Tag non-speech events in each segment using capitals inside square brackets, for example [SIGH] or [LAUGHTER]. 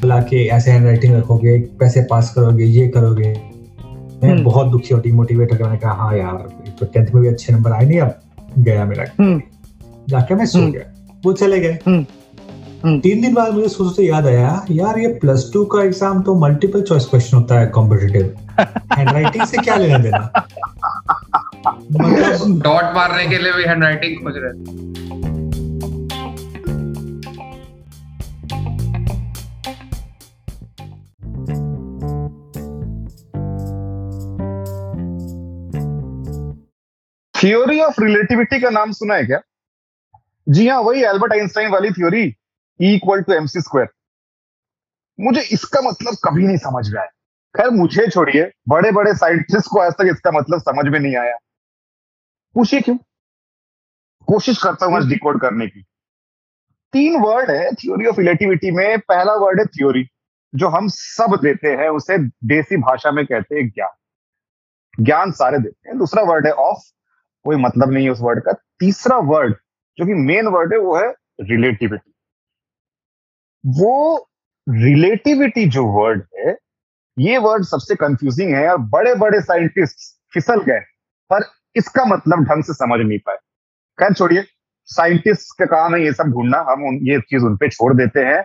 बोला कि ऐसे हैंड राइटिंग रखोगे पैसे पास करोगे ये करोगे मैं हम्म। बहुत दुखी और डिमोटिवेट होकर मैंने कहा हाँ यार तो टेंथ में भी अच्छे नंबर आए नहीं अब गया मेरा हम्म। जाके मैं सो हम्म। गया वो चले गए। तीन दिन बाद मुझे सोचते याद आया यार ये प्लस टू का एग्ज़ाम तो मल्टीपल चॉइस क्वेश्चन होता है कॉम्पिटेटिव हैंड राइटिंग से क्या लेना देना [LAUGHS] डॉट मारने के लिए भी हैंड राइटिंग खोज रहे थे थ्योरी ऑफ़ रिलेटिविटी का नाम सुना है क्या? जी हाँ वही एल्बर्ट आइंस्टाइन वाली theory equal to MC square मुझे इसका मतलब कभी नहीं समझ में आया। खैर, मुझे छोड़िए बड़े बड़े साइंटिस्ट को आज तक इसका मतलब समझ में नहीं आया। पूछिए क्यों? कोशिश करता हूँ आज डिकोड करने की। तीन वर्ड है थ्योरी ऑफ़ रिलेटिविटी में। पहला वर्ड है थ्योरी जो हम सब देते हैं, उसे देसी भाषा में कहते हैं ज्ञान। ज्ञान सारे देते हैं। दूसरा वर्ड है ऑफ़ कोई मतलब नहीं है उस वर्ड का। तीसरा वर्ड जो कि मेन वर्ड है, वो है रिलेटिविटी वो रिलेटिविटी जो वर्ड है, ये वर्ड सबसे कंफ्यूजिंग है और बड़े बड़े साइंटिस्ट फिसल गए, पर इसका मतलब ढंग से समझ नहीं पाए। खैर, छोड़िए। साइंटिस्ट का काम है ये सब ढूंढना। हम ये चीज़ उन पे छोड़ देते हैं।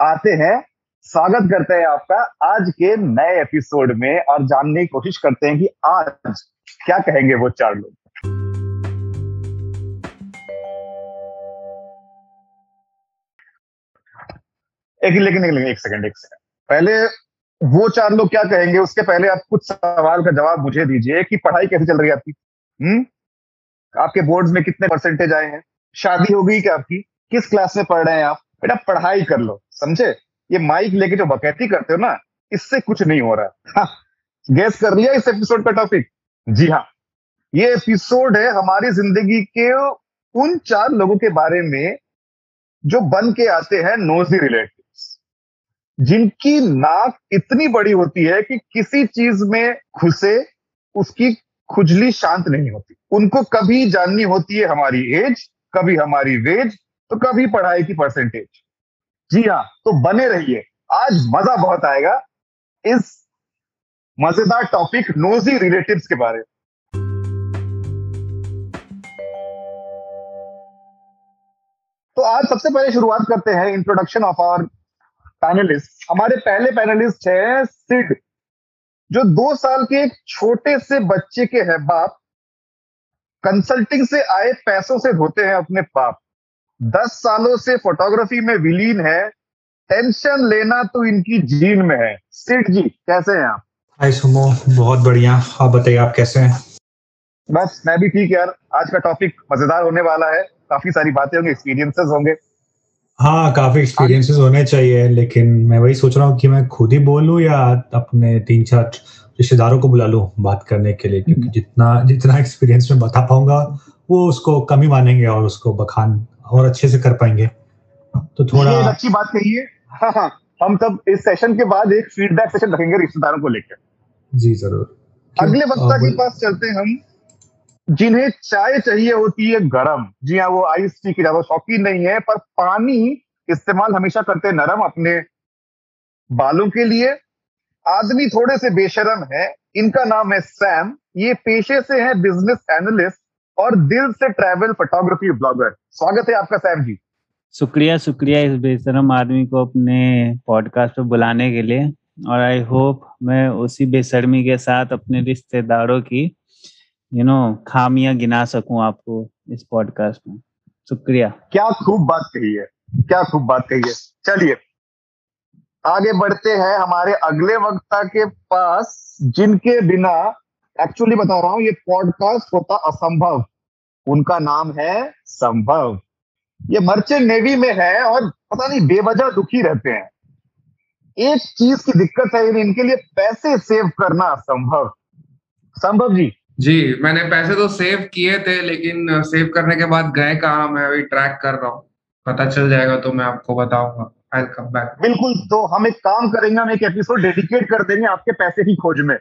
आते हैं। स्वागत करते हैं आपका आज के नए एपिसोड में और जानने की कोशिश करते हैं कि आज क्या कहेंगे वो चार लोग। एक लेकिन एक, एक सेकंड एक सेकंड पहले वो चार लोग क्या कहेंगे उसके पहले आप कुछ सवाल का जवाब मुझे दीजिए कि पढ़ाई कैसे चल रही है आपकी? हम्म? आपके बोर्ड्स में कितने परसेंटेज आए हैं? शादी हो गई क्या आपकी? किस क्लास में पढ़ रहे हैं आप? बेटा पढ़ाई कर लो समझे? ये माइक लेके जो बकैती करते हो ना इससे कुछ नहीं हो रहा। हाँ गैस कर लिया इस एपिसोड का टॉपिक जी हाँ। ये एपिसोड है हमारी ज़िंदगी के उन चार लोगों के बारे में जो बन के आते हैं नोजी रिलेटिव्स जिनकी नाक इतनी बड़ी होती है कि किसी चीज़ में घुसे, उसकी खुजली शांत नहीं होती। उनको कभी जाननी होती है हमारी एज कभी हमारी वेज तो कभी पढ़ाई की परसेंटेज जी हाँ तो बने रहिए। आज मज़ा बहुत आएगा इस मज़ेदार टॉपिक नोजी रिलेटिव्स के बारे में। तो आज सबसे पहले शुरुआत करते हैं इंट्रोडक्शन ऑफ़ आवर पैनलिस्ट हमारे पहले पैनलिस्ट है सिड जो दो साल के एक छोटे से बच्चे के है बाप। कंसल्टिंग से आए पैसों से धोते हैं अपने पाप दस सालों से फोटोग्राफी में विलीन है। टेंशन लेना तो इनकी जीन में है। सिड जी कैसे हैं आप? हाय सुमो बहुत बढ़िया। आप बताइए आप कैसे हैं? बस मैं भी ठीक यार। आज का टॉपिक मज़ेदार होने वाला है। काफ़ी सारी बातें होंगी एक्सपीरियंसेस होंगे। हाँ काफ़ी एक्सपीरियंसेस होने चाहिए लेकिन मैं वही सोच रहा हूँ कि मैं खुद ही बोलूँ या अपने तीन चार रिश्तेदारों को बुला लूँ बात करने के लिए क्योंकि जितना जितना एक्सपीरियंस मैं बता पाऊँगा वो उसको कम ही मानेंगे और उसको बखान और अच्छे से कर पाएँगे। तो थोड़ा ये अच्छी बात कही है। हाँ हाँ। हम तब इस सेशन के बाद एक फीडबैक सेशन रखेंगे रिश्तेदारों को लेकर। जी ज़रूर। अगले वक्ता के पास चलते हैं हम। जिन्हें चाय चाहिए होती है गरम। जी हाँ वो आइस टी की ज़्यादा शौकीन नहीं है, पर पानी इस्तेमाल हमेशा करते नरम अपने बालों के लिए। आदमी थोड़े से बेशरम है, इनका नाम है सैम। ये पेशे से है बिज़नेस एनालिस्ट और दिल से ट्रैवल फोटोग्राफी ब्लॉगर। स्वागत है आपका सैम जी। शुक्रिया शुक्रिया इस बेशरम आदमी को अपने पॉडकास्ट पर बुलाने के लिए। और आई होप मैं उसी बेशर्मी के साथ अपने रिश्तेदारों की यू नो खामियाँ गिना सकूँ आपको इस पॉडकास्ट में। शुक्रिया। क्या खूब बात कही है, क्या खूब बात कही है। चलिए, आगे बढ़ते हैं हमारे अगले वक्ता के पास, जिनके बिना एक्चुअली बता रहा हूँ, ये पॉडकास्ट होता असंभव। उनका नाम है संभव। ये मर्चेंट नेवी में है और पता नहीं, बेवजह दुखी रहते हैं। एक चीज़ की दिक्कत है इनके लिए पैसे सेव करना असंभव। संभव जी। जी, मैंने पैसे तो सेव किए थे, लेकिन सेव करने के बाद गए कहा? मैं अभी ट्रैक कर रहा हूँ। पता चल जाएगा तो मैं आपको बताऊँगा। आई कम बैक बिल्कुल तो हम एक काम करेंगे, हम एक एपिसोड डेडिकेट कर देंगे आपके पैसे की खोज में।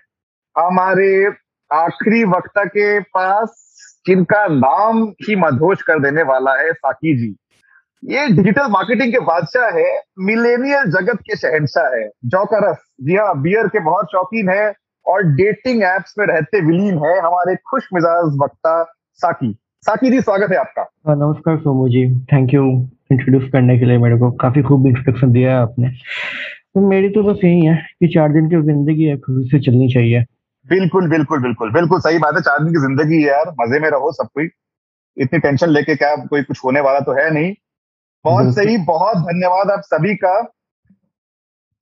हमारे आखिरी वक्ता के पास, जिनका नाम ही मधोश कर देने वाला है, साकी जी। ये डिजिटल मार्केटिंग के बादशाह है मिलेनियल जगत के शहनशाह है। जौ का रस जी हाँ बियर के बहुत शौकीन है। और डेटिंग एप्स में रहते विलीन है हमारे खुश मिजाज वक्ता साकी। साकी जी स्वागत है आपका। हाँ, नमस्कार Somu ji. Thank you introduce करने के लिए मेरे को। काफ़ी खूब इंट्रोडक्शन दिया है आपने। तो मेरी तो बस यही है कि चार दिन की ज़िंदगी है खुशी से चलनी चाहिए। बिल्कुल बिल्कुल बिल्कुल। बिल्कुल सही बात है चार दिन की ज़िंदगी है यार। मज़े में रहो सब कोई। इतनी टेंशन लेके क्या कोई कुछ होने वाला तो है नहीं। बहुत सही बहुत धन्यवाद आप सभी का।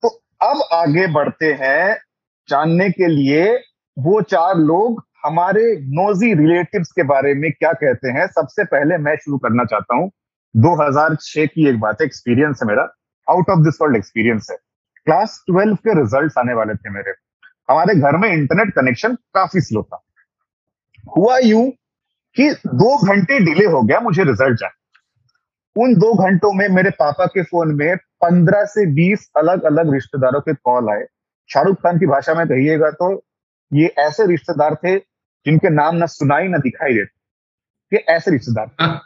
तो अब आगे बढ़ते हैं। जानने के लिए वो चार लोग हमारे नोजी रिलेटिव्स के बारे में क्या कहते हैं, सबसे पहले मैं शुरू करना चाहता हूँ। 2006 की एक बात है एक्सपीरियंस है मेरा। Out of this world experience है। क्लास 12 के रिज़ल्ट आने वाले थे मेरे। हमारे घर में इंटरनेट कनेक्शन काफ़ी स्लो था। हुआ यू कि दो घंटे डिले हो गया, मुझे रिज़ल्ट जाए उन दो घंटों में मेरे पापा के फ़ोन में पंद्रह से बीस अलग अलग रिश्तेदारों के कॉल आए। शाहरुख खान की भाषा में कहिएगा तो ये ऐसे रिश्तेदार थे जिनके नाम ना सुनाई ना दिखाई देते। ये ऐसे रिश्तेदार थे।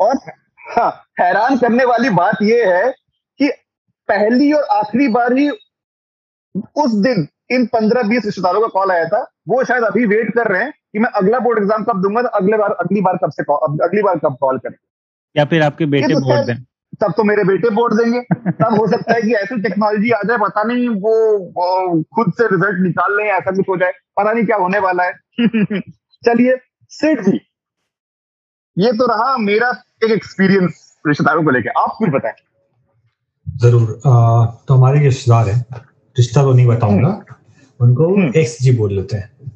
[LAUGHS] और हाँ हैरान करने वाली बात यह है कि पहली और आखिरी बार ही उस दिन इन पंद्रह बीस रिश्तेदारों का कॉल आया था। वो शायद अभी वेट कर रहे हैं कि मैं अगला बोर्ड एग्ज़ाम कब दूँगा तो अगले बार अगली बार कब से अगली बार कब कॉल करें। या फिर आपके बेटे तो शायद- दें। तब तो मेरे बेटे बोर्ड देंगे। तब हो सकता है कि ऐसी टेक्नोलॉजी आ जाए पता नहीं वो, वो खुद से रिज़ल्ट निकाल लें ऐसा कुछ हो जाए पता नहीं क्या होने वाला है। [LAUGHS] चलिए सिड जी ये तो रहा मेरा एक एक्सपीरियंस रिश्तेदारों को लेकर आप कुछ बताएँ। ज़रूर अ, तो हमारे ये रिश्तेदार है रिश्ता तो नहीं बताऊँगा उनको हम्म। एक्स जी बोल लेते हैं।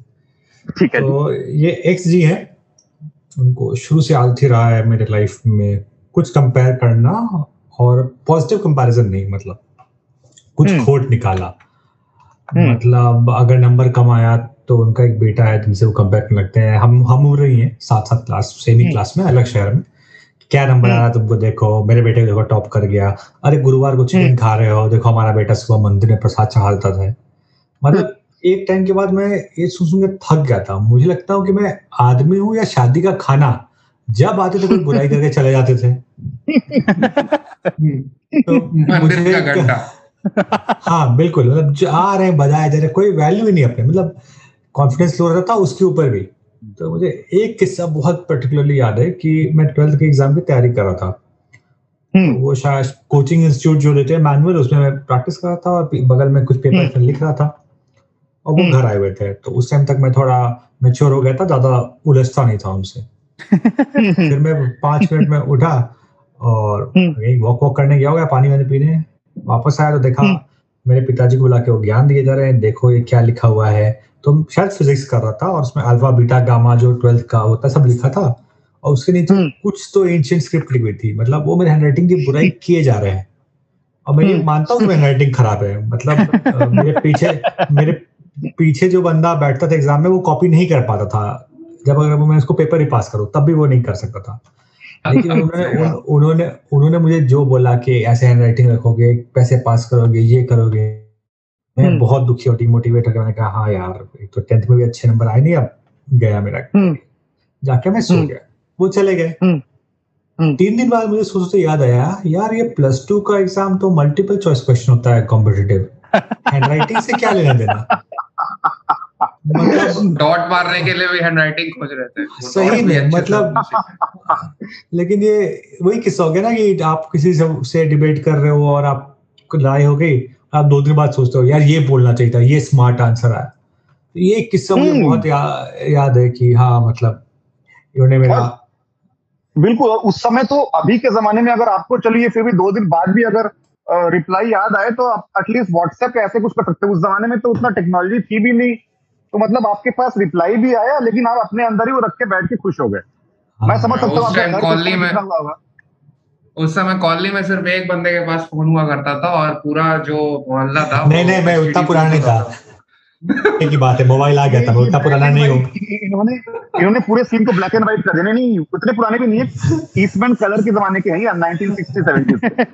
ठीक है तो ये एक्स जी है उनको शुरू से आदत ही रहा है मेरे लाइफ में कुछ कंपेयर करना और पॉजिटिव कंपैरिजन नहीं मतलब कुछ हम्म। खोट निकाला हम्म। मतलब अगर नंबर कम आया तो उनका एक बेटा है जिनसे वो कंपेयर करने लगते हैं हम हम उम्र ही हैं साथ साथ क्लास सेम ही हम्म। क्लास में अलग शहर में क्या नंबर हम्म। आया तुमको देखो मेरे बेटे को देखो टॉप कर गया अरे गुरुवार को चिकन हम्म। खा रहे हो देखो हमारा बेटा सुबह मंदिर में प्रसाद चढ़ाता था मतलब एक टाइम के बाद मैं ये सोच के थक गया था मुझे लगता हूँ कि मैं आदमी हूँ या शादी का खाना जब आते थे कोई बुराई करके चले जाते थे। तो मुझे हाँ बिल्कुल मतलब जो आ रहे हैं बजाए जा रहे कोई वैल्यू ही नहीं अपने मतलब कॉन्फिडेंस लो रहता था उसके ऊपर भी। तो मुझे एक किस्सा बहुत पर्टिकुलरली याद है कि मैं ट्वेल्थ के एग्ज़ाम की तैयारी कर रहा था। तो हम्म, वो शायद कोचिंग इंस्टीट्यूट जो देते हैं मैनुअल उसमें मैं प्रैक्टिस कर रहा था और बगल में कुछ पेपर हम्म। लिख रहा था और वो हम्म। घर आए हुए थे। तो उस टाइम तक मैं थोड़ा मेच्योर हो गया था ज़्यादा उलझता नहीं था उनसे। [LAUGHS] फिर मैं पाँच मिनट में उठा और हम्म। यही वॉक वॉक करने गया। होगा पानी वानी पीने। वापस आया तो देखा हम्म। मेरे पिताजी को बुला के वो ज्ञान दिए जा रहे हैं। देखो ये क्या लिखा हुआ है। तो शायद फिजिक्स कर रहा था और उसमें अल्फ़ा बीटा गामा जो ट्वेल्थ का होता है सब लिखा था। और उसके नीचे हम्म। कुछ तो एंशियंट स्क्रिप्ट लिखी हुई थी। मतलब वो मेरे हैंडराइटिंग की बुराई किए जा रहे हैं। और मैं ये हम्म। मानता हूँ मेरी हैंडराइटिंग खराब है। मतलब [LAUGHS] मेरे पीछे मेरे पीछे जो बंदा बैठता था एग्ज़ाम में वो कॉपी नहीं कर पाता था। जब अगर मैं उसको पेपर ही पास करूँ तब भी वो नहीं कर सकता था लेकिन [LAUGHS] उन्होंने उन, उन्होंने उन्होंने मुझे जो बोला कि ऐसे हैंडराइटिंग रखोगे पैसे पास करोगे ये करोगे मैं हम्म। बहुत दुखी और डिमोटिवेट हो गया मैंने कहा हाँ यार एक तो टेंथ में भी अच्छे नंबर आए नहीं अब गया मेरा हम्म। जाके मैं सो हम्म। गया वो चले गए। तीन दिन बाद मुझे सोचते याद आया यार ये प्लस टू का एग्ज़ाम तो मल्टीपल चॉइस क्वेश्चन होता है कॉम्पिटिटिव हैंडराइटिंग [LAUGHS] से क्या लेना देना डॉट मारने के लिए भी हैंडराइटिंग खोज रहे थे। [LAUGHS] सही से मतलब- [LAUGHS] लेकिन ये वही किस्सा हो गया ना कि आप किसी से, से डिबेट कर रहे हो और आप लड़ाई हो गई आप दो दिन बाद सोचते हो यार ये बोलना चाहिए था ये स्मार्ट आंसर आया। तो ये एक किस्सा मुझे हम्म। बहुत या, याद है कि हाँ मतलब इन्होंने मेरा बिल्कुल उस समय तो अभी के जमाने में अगर आपको चलिए फिर भी दो दिन बाद भी अगर रिप्लाई याद आए तो आप एटलीस्ट व्हाट्सएप ऐसे कुछ कर सकते हो। उस जमाने में तो उतना टेक्नोलॉजी थी भी नहीं। तो मतलब आपके पास रिप्लाई भी आया लेकिन आप अपने अंदर ही वो रख के बैठ के खुश हो गए मैं हाँ, समझ सकता हूँ घर कॉलोनी में-। उस समय कॉलोनी में सिर्फ़ एक बंदे के पास फ़ोन हुआ करता था और पूरा जो मोहल्ला था नहीं, नहीं, मैं उतना पुराना नहीं था। ही बात है मोबाइल आ गया था उतना पुराना नहीं हूँ। इन्होंने इन्होंने पूरे सीन को ब्लैक एंड व्हाइट कर देने नहीं उतने पुराने भी नहीं है ईस्टमैन कलर के जमाने के हैं या 1960 70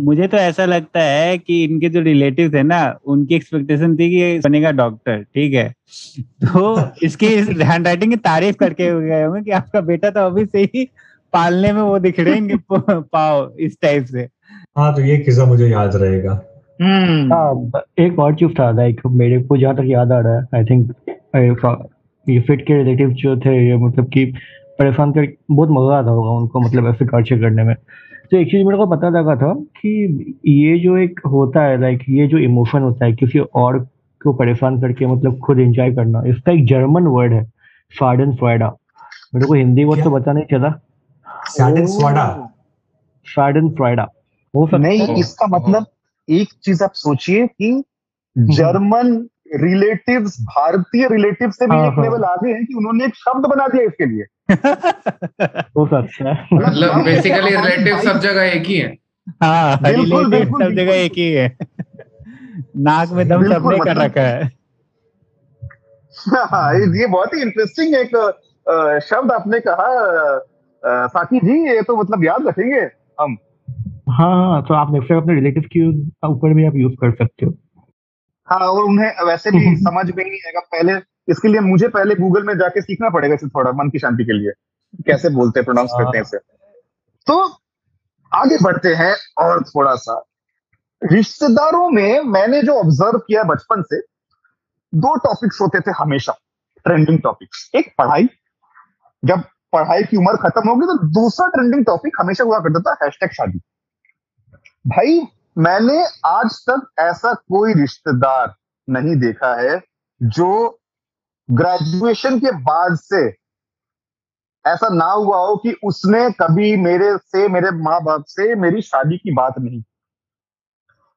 मुझे तो ऐसा लगता है कि इनके जो रिलेटिव थे ना उनकी एक्सपेक्टेशन थी कि बनेगा डॉक्टर ठीक है? तो इसकी हैंड राइटिंग की तारीफ़ करके गए होंगे कि आपका बेटा तो अभी से ही पालने में वो दिखड़ेंगे पाओ इस टाइप से। हाँ तो ये किस्सा मुझे याद रहेगा। हाँ एक और चीज़ था लाइक मेरे को जहाँ तक याद आ रहा है आई थिंक ये फिट के रिलेटिव जो थे ये मतलब कि परेशान कर बहुत मज़ा आता होगा उनको मतलब ऐसे टॉर्चर करने में। तो एक चीज़ मेरे को पता लगा था कि ये जो एक होता है लाइक ये जो इमोशन होता है किसी और को परेशान करके मतलब खुद एंजॉय करना इसका एक जर्मन वर्ड है फार्डन फ्राइडा मेरे को हिंदी वर्ड तो पता नहीं चला। सैडन स्वाडा फार्डन फ्राइडा हो सकता नहीं इसका मतलब एक चीज़ आप सोचिए कि जर्मन रिलेटिव भारतीय रिलेटिव से भी हाँ, एक हाँ। लेवल आगे हैं कि उन्होंने एक शब्द बना दिया इसके लिए। हो सकता है। मतलब बेसिकली रिलेटिव सब जगह एक ही है। हाँ बिल्कुल, रिलेटिव सब जगह एक ही है। नाक में दम सबने कर मतलब- रखा है। हाँ, ये ये बहुत ही इंटरेस्टिंग एक शब्द आपने कहा। साकी जी ये तो मतलब याद रखेंगे हम। हाँ हाँ तो आप नेक्स्ट टाइम अपने रिलेटिव के ऊपर भी आप यूज़ कर सकते हो। हाँ और उन्हें वैसे भी [LAUGHS] समझ में ही नहीं आएगा। पहले इसके लिए मुझे पहले गूगल में जाके सीखना पड़ेगा इसे थोड़ा मन की शांति के लिए कैसे बोलते हैं प्रोनाउंस करते हैं इसे। तो आगे बढ़ते हैं और थोड़ा सा रिश्तेदारों में मैंने जो ऑब्ज़र्व किया बचपन से दो टॉपिक्स होते थे हमेशा ट्रेंडिंग टॉपिक्स एक पढ़ाई। जब पढ़ाई की उम्र खत्म होगी तो दूसरा ट्रेंडिंग टॉपिक हमेशा हुआ करता था हैशटैग शादी। भाई, मैंने आज तक ऐसा कोई रिश्तेदार नहीं देखा है जो ग्रेजुएशन के बाद से ऐसा ना हुआ हो कि उसने कभी मेरे से, मेरे माँ बाप से मेरी शादी की बात नहीं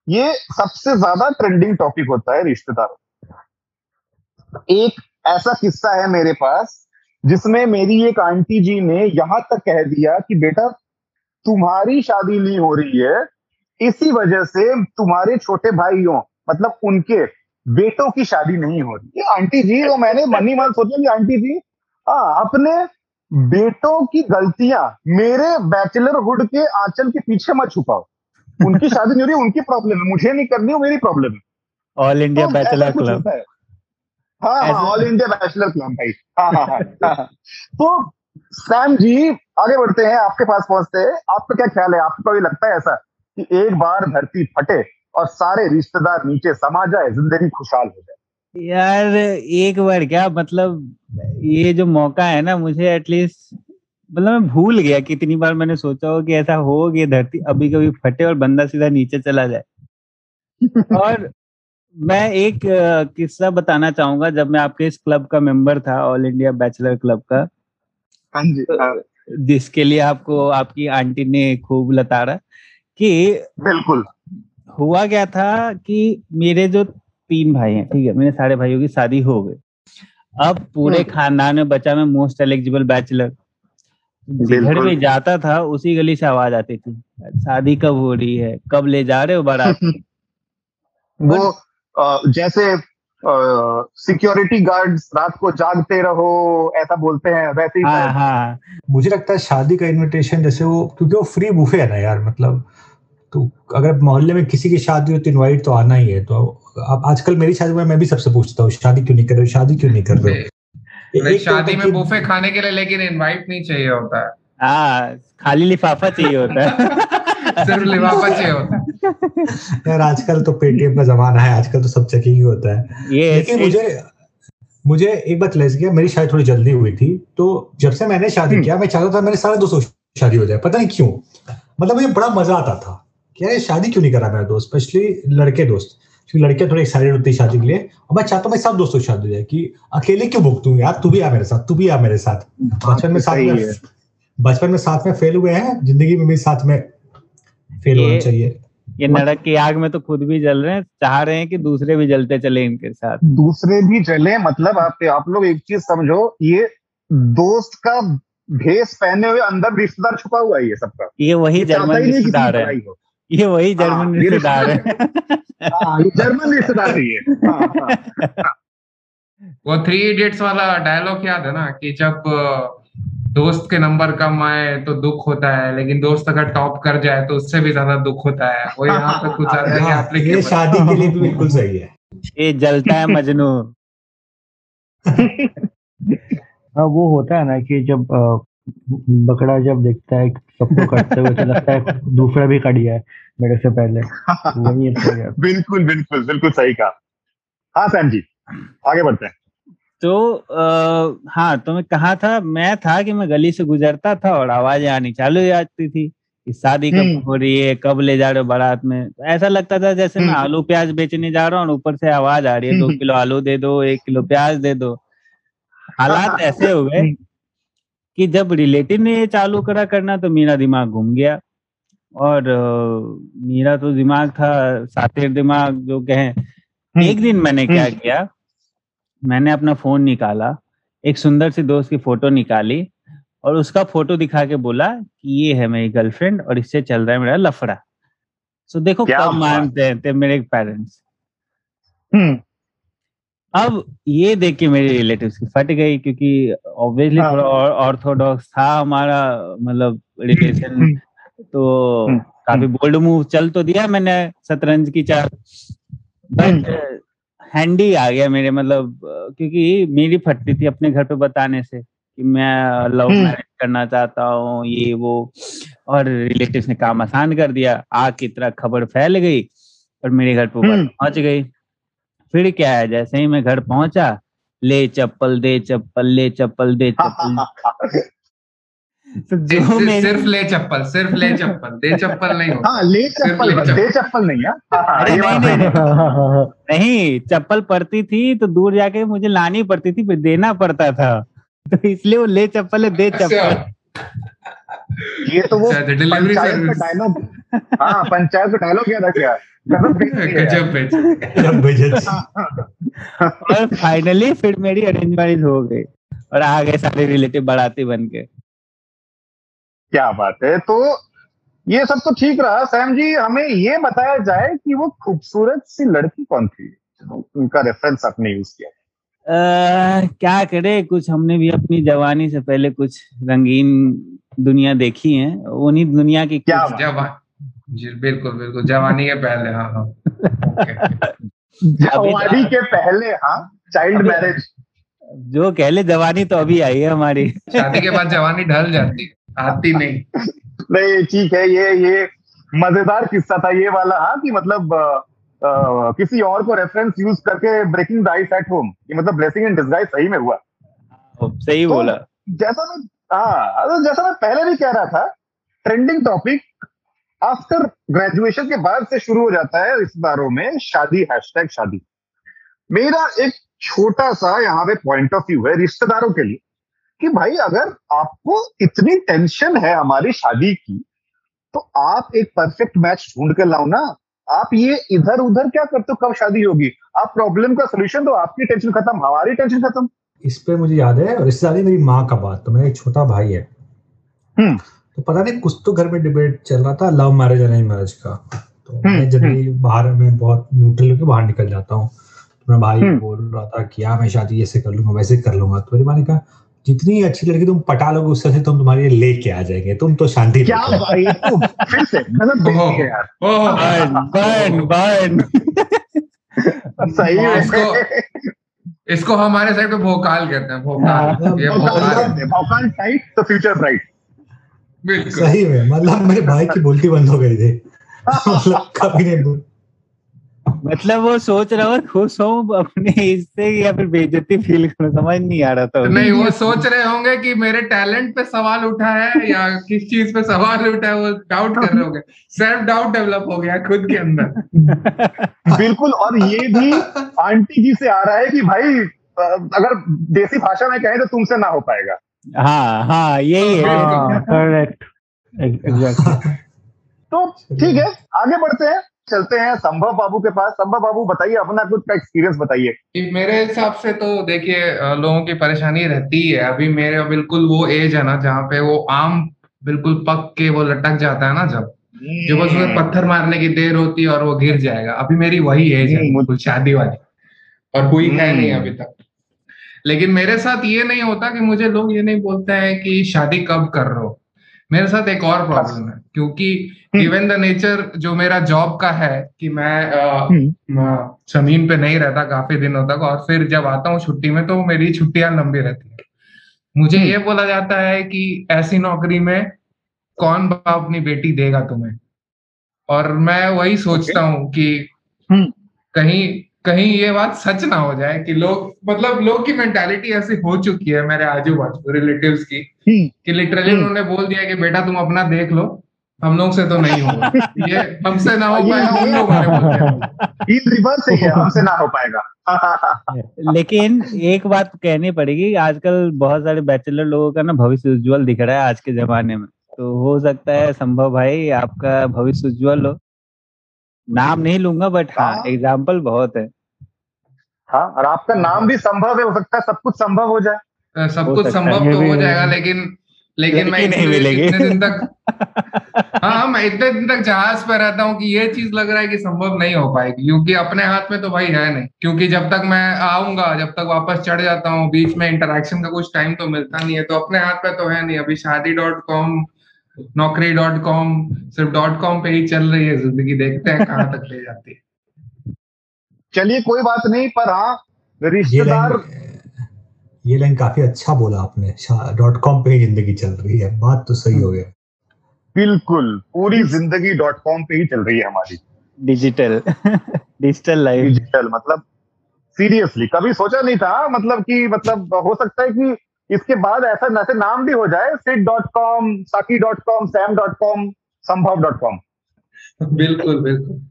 ये सबसे ज़्यादा ट्रेंडिंग टॉपिक होता है रिश्तेदार एक ऐसा किस्सा है मेरे पास, जिसमें मेरी एक आंटी जी ने यहाँ तक कह दिया कि, बेटा, तुम्हारी शादी नहीं हो रही है इसी वजह से तुम्हारे छोटे भाइयों मतलब उनके बेटों की शादी नहीं हो रही। आंटी जी तो मैंने मन मन सोचा कि आंटी जी हाँ अपने बेटों की गलतियाँ मेरे बैचलरहुड के आंचल के पीछे मत छुपाओ। उनकी शादी नहीं हो रही उनकी प्रॉब्लम है। मुझे नहीं करनी वो मेरी प्रॉब्लम है। ऑल इंडिया बैचलर क्लब हाँ। हाँ ऑल इंडिया बैचलर क्लब भाई। हाँ हाँ हाँ। तो सैम जी आगे बढ़ते हैं आपके पास पहुँचते हैं। आपका क्या ख्याल है? आपको लगता है ऐसा? कि एक बार धरती फटे और सारे रिश्तेदार नीचे समा जाए ज़िंदगी खुशहाल हो जाए। यार एक बार क्या मतलब ये जो मौका है ना मुझे एटलीस्ट मतलब मैं भूल गया कितनी बार मैंने सोचा हो कि ऐसा हो कि धरती अभी कभी फटे और बंदा सीधा नीचे चला जाए। [LAUGHS] और मैं एक किस्सा बताना चाहूँगा जब मैं आपके इस क्लब का मेंबर था ऑल इंडिया बैचलर क्लब का। हाँ जी हाँ, जिसके लिए आपको आपकी आंटी ने खूब लताड़ा। कि बिल्कुल। हुआ क्या था कि मेरे जो तीन भाई हैं ठीक है मेरे सारे भाइयों की शादी हो गई। अब पूरे हम्म। खानदान में बचा मैं मोस्ट एलिजिबल बैचलर जिधर बिल्कुल। भी जाता था उसी गली से आवाज़ आती थी शादी कब हो रही है कब ले जा रहे हो बारात? [LAUGHS] वो जैसे सिक्योरिटी गार्ड्स रात को जागते रहो ऐसा बोलते हैं वैसे ही हाँ हाँ। मुझे लगता है शादी का इनविटेशन जैसे वो क्योंकि वो फ्री बुफे है ना यार मतलब तो अगर मोहल्ले में किसी की शादी हो तो इनवाइट तो आना ही है। तो अब आजकल मेरी शादी में मैं भी सबसे पूछता हूँ शादी क्यों नहीं कर रहे हो? शादी क्यों नहीं कर रहे हो? तो शादी होता में बुफे खाने के लिए लेकिन इनवाइट नहीं चाहिए होता। है हाँ खाली लिफाफा चाहिए होता है। [LAUGHS] सिर्फ़ लिफाफा चाहिए होता है। यार आजकल तो पेटीएम का जमाना है आजकल तो सब चेकिंग ही होता है। ये लेकिन मुझे मुझे एक बात लेस गया मेरी शादी थोड़ी जल्दी हुई थी तो जब से मैंने शादी हम्म। किया मैं चाहता था मेरे सारे दोस्तों शादी हो जाए पता नहीं क्यों। मतलब मुझे बड़ा मज़ा आता था। कि यार ये शादी क्यों नहीं करा मेरा दोस्त? स्पेशली लड़के दोस्त। क्योंकि लड़कियाँ थोड़ी एक्साइटेड होती है शादी के लिए। और मैं चाहता हूँ मैं सब दोस्तों की शादी हो जाए कि अकेले क्यों भुगतूं? यार तू भी आ मेरे साथ तू भी आ मेरे साथ। बचपन में साथ में बचपन में साथ में फेल हुए हैं ज़िंदगी में भी साथ में फेल होना ये- चाहिए। ये नरक की आग में तो खुद भी जल रहे हैं चाह रहे हैं कि दूसरे भी जलते चले इनके साथ। दूसरे भी जले मतलब आप आप लोग एक चीज़ समझो ये दोस्त का भेस पहने हुए अंदर रिश्तेदार छुपा हुआ है ये सबका। ये वही जर्मन ही रिश्तेदार है। हो। ये वही हाँ, जर्मन रिश्तेदार है। [LAUGHS] हाँ, ये जर्मन रिश्तेदार ही है। हाँ, हाँ। वो थ्री इडियट्स वाला डायलॉग याद है ना कि जब दोस्त के नंबर कम आए तो दुख होता है लेकिन दोस्त अगर टॉप कर जाए तो उससे भी ज़्यादा दुख होता है। वो यहाँ पे कुछ ज़्यादा ही हाँ, ये शादी के लिए बिल्कुल सही है। ये जलता है मजनू। [LAUGHS] हाँ वो होता है ना कि जब बकरा जब देखता है सबको कटते हुए तो लगता है दूसरा भी कट गया है मेरे से पहले वही तो बिल्कुल बिल्कुल बिल्कुल सही कहा हाँ सैम जी आगे बढ़ते हैं तो आ, हाँ तो मैं कहा था मैं था कि मैं गली से गुजरता था और आवाज़ें आनी चालू हो जाती थी कि शादी कब हम्म। हो रही है कब ले जा रहे हो बारात में तो ऐसा लगता था जैसे मैं हम्म। आलू प्याज बेचने जा रहा हूँ और ऊपर से आवाज़ आ रही है दो हम्म। किलो आलू दे दो एक किलो प्याज दे दो हालात [LAUGHS] ऐसे हो गए। कि जब रिलेटिव ने ये चालू करा करना तो मेरा दिमाग घूम गया। और मेरा तो दिमाग था सातिर दिमाग जो कहें एक दिन मैंने क्या हम्म। किया मैंने अपना फ़ोन निकाला एक सुंदर सी दोस्त की फ़ोटो निकाली और उसका फ़ोटो दिखा के बोला कि ये है मेरी गर्लफ्रेंड और इससे चल रहा है मेरा लफड़ा। सो देखो क्या मानते हैं थे मेरे पेरेंट्स हम्म, अब ये देख के मेरे रिलेटिव्स की फट गई क्योंकि ऑब्वियसली हाँ। थोड़ा ऑर्थोडॉक्स था हमारा मतलब रिलेशन हम्म, तो हम्म, काफ़ी बोल्ड मूव चल तो दिया मैंने शतरंज की हम्म। बट हैंडी आ गया मेरे मतलब क्योंकि मेरी फटती थी अपने घर पे बताने से कि मैं लव हम्म। मैरिज करना चाहता हूँ ये वो और रिलेटिव्स ने काम आसान कर दिया आग की तरह खबर फैल गई और मेरे घर पे हम्म। पहुँच गई फिर क्या है? जैसे ही मैं घर पहुँचा ले चप्पल दे चप्पल ले चप्पल दे चप्पल। [LAUGHS] तो जो सिर्फ़ सिर्फ़ ले चप्पल सिर्फ़ ले चप्पल दे चप्पल नहीं हाँ ले चप्पल चप्पल। दे चप्पल नहीं है। हाँ, हाँ, अरे नहीं, नहीं, नहीं चप्पल पड़ती थी तो दूर जाके मुझे लानी पड़ती थी फिर देना पड़ता था। तो इसलिए वो ले चप्पल है दे चप्पल। अच्छा ये तो वो अच्छा, डिलीवरी पंचायत का डायलॉग हाँ पंचायत का डायलॉग क्या था क्या गजब [LAUGHS] बजट [LAUGHS] और फाइनली फिर मेरी अरेंज मैरिज हो गई और आ गए सारे रिलेटिव बाराती बन के। क्या बात है? तो ये सब तो ठीक रहा। सैम जी हमें ये बताया जाए कि वो खूबसूरत सी लड़की कौन थी? उनका रेफरेंस आपने यूज़ किया। अह, क्या करे? कुछ हमने भी अपनी जवानी से पहले कुछ रंगीन दुनिया देखी है। उन्हीं दुनिया की क्या कुछ- जवान जी बिल्कुल बिल्कुल। जवानी के पहले हाँ हाँ। [LAUGHS] जवानी के पहले हाँ चाइल्ड मैरिज जो कह ले जवानी तो अभी आई है हमारी। शादी के बाद जवानी ढल जाती है आती नहीं। नहीं ठीक है ये ये मज़ेदार किस्सा था ये वाला हाँ कि मतलब अ, अ, किसी और को रेफरेंस यूज़ करके breaking the ice at home ये मतलब ब्लेसिंग इन डिसगाइज सही में हुआ। सही तो बोला। जैसा मैं हाँ तो जैसा मैं पहले भी कह रहा था ट्रेंडिंग टॉपिक आफ्टर ग्रेजुएशन के बाद से शुरू हो जाता है रिश्तेदारों में शादी हैशटैग शादी। मेरा एक छोटा सा यहाँ पे पॉइंट ऑफ़ व्यू है रिश्तेदारों के लिए कि भाई अगर आपको इतनी टेंशन है हमारी शादी की तो आप एक परफेक्ट मैच ढूंढ कर लाओ ना। आप ये इधर उधर क्या करते हो? कब शादी होगी? आप प्रॉब्लम का सोल्यूशन दो आपकी टेंशन खत्म हमारी टेंशन खत्म। इस पे मुझे याद है रिश्तेदारी मेरी माँ का बात तो मेरा एक छोटा भाई है। हम्म। तो पता नहीं कुछ तो घर में डिबेट चल रहा था लव मैरिज अरेंज मैरिज का। तो हम्म, मैं जनरली बाहर में बहुत न्यूट्रल होकर बाहर निकल जाता हूँ तो मेरा भाई हम्म। बोल रहा था कि हाँ मैं शादी ऐसे कर लूँगा वैसे कर लूँगा। तो मेरी माँ ने कहा जितनी अच्छी लड़की तुम पटा लोगे उससे अच्छी तुम तुम्हारे लिए लेके आ जाएँगे तुम तो शांति क्या भाई तो फिर से मतलब [LAUGHS] देखिए यार। ओह बर्न बर्न बर्न सही है। इसको- इसको हमारे साइड पे भोकाल कहते हैं भोकाल। ये भोकाल भौकाल। टाइट तो फ्यूचर ब्राइट सही में मतलब मेरे भाई की बोलती बंद हो गई थी। मतलब कभी नहीं बोल मतलब वो सोच रहा हूँ खुश हूँ अपने इससे या फिर बेइज्जती फील करूँ समझ नहीं आ रहा था नहीं वो सोच रहे होंगे कि मेरे टैलेंट पे सवाल उठा है या किस चीज़ पे सवाल उठा है वो डाउट कर रहे होंगे। सेल्फ डाउट डेवलप हो गया खुद के अंदर। [LAUGHS] बिल्कुल और ये भी आंटी जी से आ रहा है कि भाई अगर देसी भाषा में कहें तो तुमसे ना हो पाएगा। हाँ हाँ यही है। हाँ। करेक्ट एग्जैक्टली [LAUGHS] तो ठीक है आगे बढ़ते हैं चलते हैं संभव बाबू के पास। संभव बाबू बताइए अपना कुछ का एक्सपीरियंस बताइए। मेरे हिसाब से तो देखिए लोगों की परेशानी रहती है अभी मेरे बिल्कुल वो एज है ना जहाँ पे वो आम बिल्कुल पक के वो लटक जाता है ना जब। जो बस उसमें पत्थर मारने की देर होती है और वो गिर जाएगा। अभी मेरी वही एज है बिल्कुल शादी वाली। और हुई है नहीं। अभी तक। लेकिन मेरे साथ ये नहीं होता कि मुझे लोग ये नहीं बोलते हैं कि शादी कब कर रहे हो मेरे साथ एक और प्रॉब्लम है क्योंकि। गिवन द नेचर जो मेरा जॉब का है कि मैं हम्म। ज़मीन पे नहीं रहता काफ़ी दिनों तक और फिर जब आता हूँ छुट्टी में तो मेरी छुट्टियाँ लंबी रहती है मुझे हम्म। ये बोला जाता है कि ऐसी नौकरी में कौन बाप अपनी बेटी देगा तुम्हें और मैं वही सोचता हूँ कि हम्म। कहीं कहीं ये बात सच ना हो जाए कि लोग मतलब लोग की मेंटालिटी ऐसी हो चुकी है मेरे आजू बाजू रिलेटिव की हम्म, कि लिटरली हम्म। उन्होंने बोल दिया कि बेटा तुम अपना देख लो हम लोग से तो नहीं होगा। [LAUGHS] ये हमसे ना हो पाएगा उन लोगों ने बोल रिवर्स है हमसे ना हो पाएगा। [LAUGHS] लेकिन एक बात कहनी पड़ेगी आजकल बहुत सारे बैचलर लोगों का ना भविष्य उज्जवल दिख रहा है आज के जमाने में। तो हो सकता है संभव भाई आपका भविष्य उज्जवल हो। नाम नहीं लूँगा बट हाँ हाँ। एग्ज़ाम्पल बहुत है। हाँ और आपका नाम भी संभव है हो सकता है सब कुछ संभव हो जाए। सब हो कुछ संभव तो हो जाएगा लेकिन लेकिन मैं नहीं इतने मिलेगी। इतने दिन तक [LAUGHS] हाँ मैं इतने दिन तक जहाज़ पे रहता हूँ कि ये चीज़ लग रहा है कि संभव नहीं हो पाएगी क्योंकि अपने हाथ में तो भाई है नहीं। क्योंकि जब तक मैं आऊँगा जब तक वापस चढ़ जाता हूँ बीच में इंटरेक्शन का कुछ टाइम तो मिलता नहीं है तो अपने हाथ में तो है नहीं। अभी Shaadi dot com Naukri dot com सिर्फ़ डॉट कॉम पे ही चल रही है ज़िंदगी देखते हैं कहाँ तक ले जाती है। चलिए कोई बात नहीं पर हाँ रिश्तेदार ये लाइन काफ़ी अच्छा बोला आपने डॉट कॉम पे ही ज़िंदगी चल रही है बात तो सही हो गया बिल्कुल पूरी ज़िंदगी डॉट कॉम पे ही चल रही है हमारी। डिजिटल डिजिटल लाइफ डिजिटल मतलब सीरियसली कभी सोचा नहीं था मतलब कि मतलब हो सकता है कि इसके बाद ऐसा ऐसे नाम भी हो जाए sit dot com Saki dot com Sam dot com Sambhav dot com बिल्कुल बिल्कुल।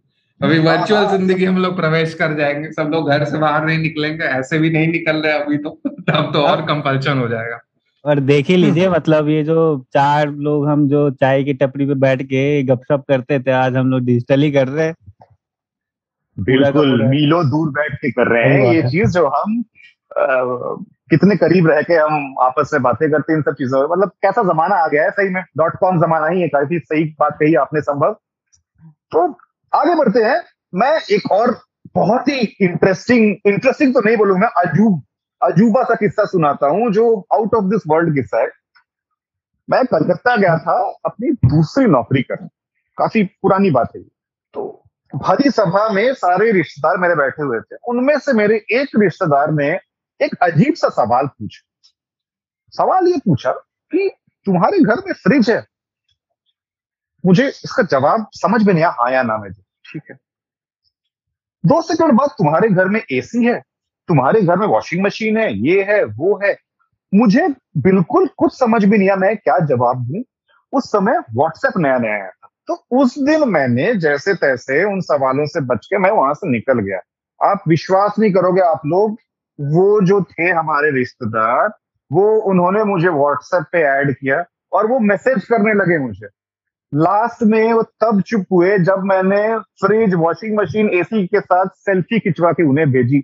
अभी वर्चुअल ज़िंदगी हम लोग प्रवेश कर जाएँगे। सब लोग घर से बाहर नहीं निकलेंगे ऐसे भी नहीं निकल रहे अभी तो। [LAUGHS] तब तो और कंपल्शन हो जाएगा। और देख ही लीजिए मतलब ये जो चार लोग हम जो चाय की टपरी पे बैठ के गपशप करते थे आज हम लोग डिजिटली कर रहे हैं। बिल्कुल। मीलों दूर बैठ के कर रहे हैं। ये चीज़ जो हम कितने करीब रह के हम आपस में बातें करते हैं इन सब चीज़ों में? मतलब कैसा जमाना आ गया है सही में? डॉट कॉम जमाना ही है काफ़ी सही बात कही आपने, संभव। तो आगे बढ़ते हैं। मैं एक और बहुत ही इंटरेस्टिंग इंटरेस्टिंग तो नहीं बोलूँगा, अजूब, अजूबा सा किस्सा सुनाता हूँ, जो आउट ऑफ़ दिस वर्ल्ड किस्सा है। मैं कलकत्ता गया था, अपनी दूसरी नौकरी करने। काफ़ी पुरानी बात है तो भरी सभा में सारे रिश्तेदार मेरे बैठे हुए थे। उनमें से मेरे एक रिश्तेदार ने एक अजीब सा सवाल पूछा। सवाल ये पूछा कि तुम्हारे घर में फ्रिज है। मुझे इसका जवाब समझ में नहीं आया ना में ठीक है। दो सेकंड बाद तुम्हारे घर में एसी है, तुम्हारे घर में वॉशिंग मशीन है, ये है, वो है। मुझे बिल्कुल कुछ समझ भी नहीं आया मैं क्या जवाब दू? उस समय व्हाट्सएप नया नया आया था। तो उस दिन मैंने जैसे तैसे उन सवालों से बच के मैं वहाँ से निकल गया। आप विश्वास नहीं करोगे, आप लोग वो जो थे हमारे रिश्तेदार, वो उन्होंने मुझे व्हाट्सएप पे ऐड किया और वो मैसेज करने लगे मुझे। लास्ट में वो तब चुप हुए जब मैंने फ्रिज वॉशिंग मशीन एसी के साथ सेल्फी खिंचवा के उन्हें भेजी।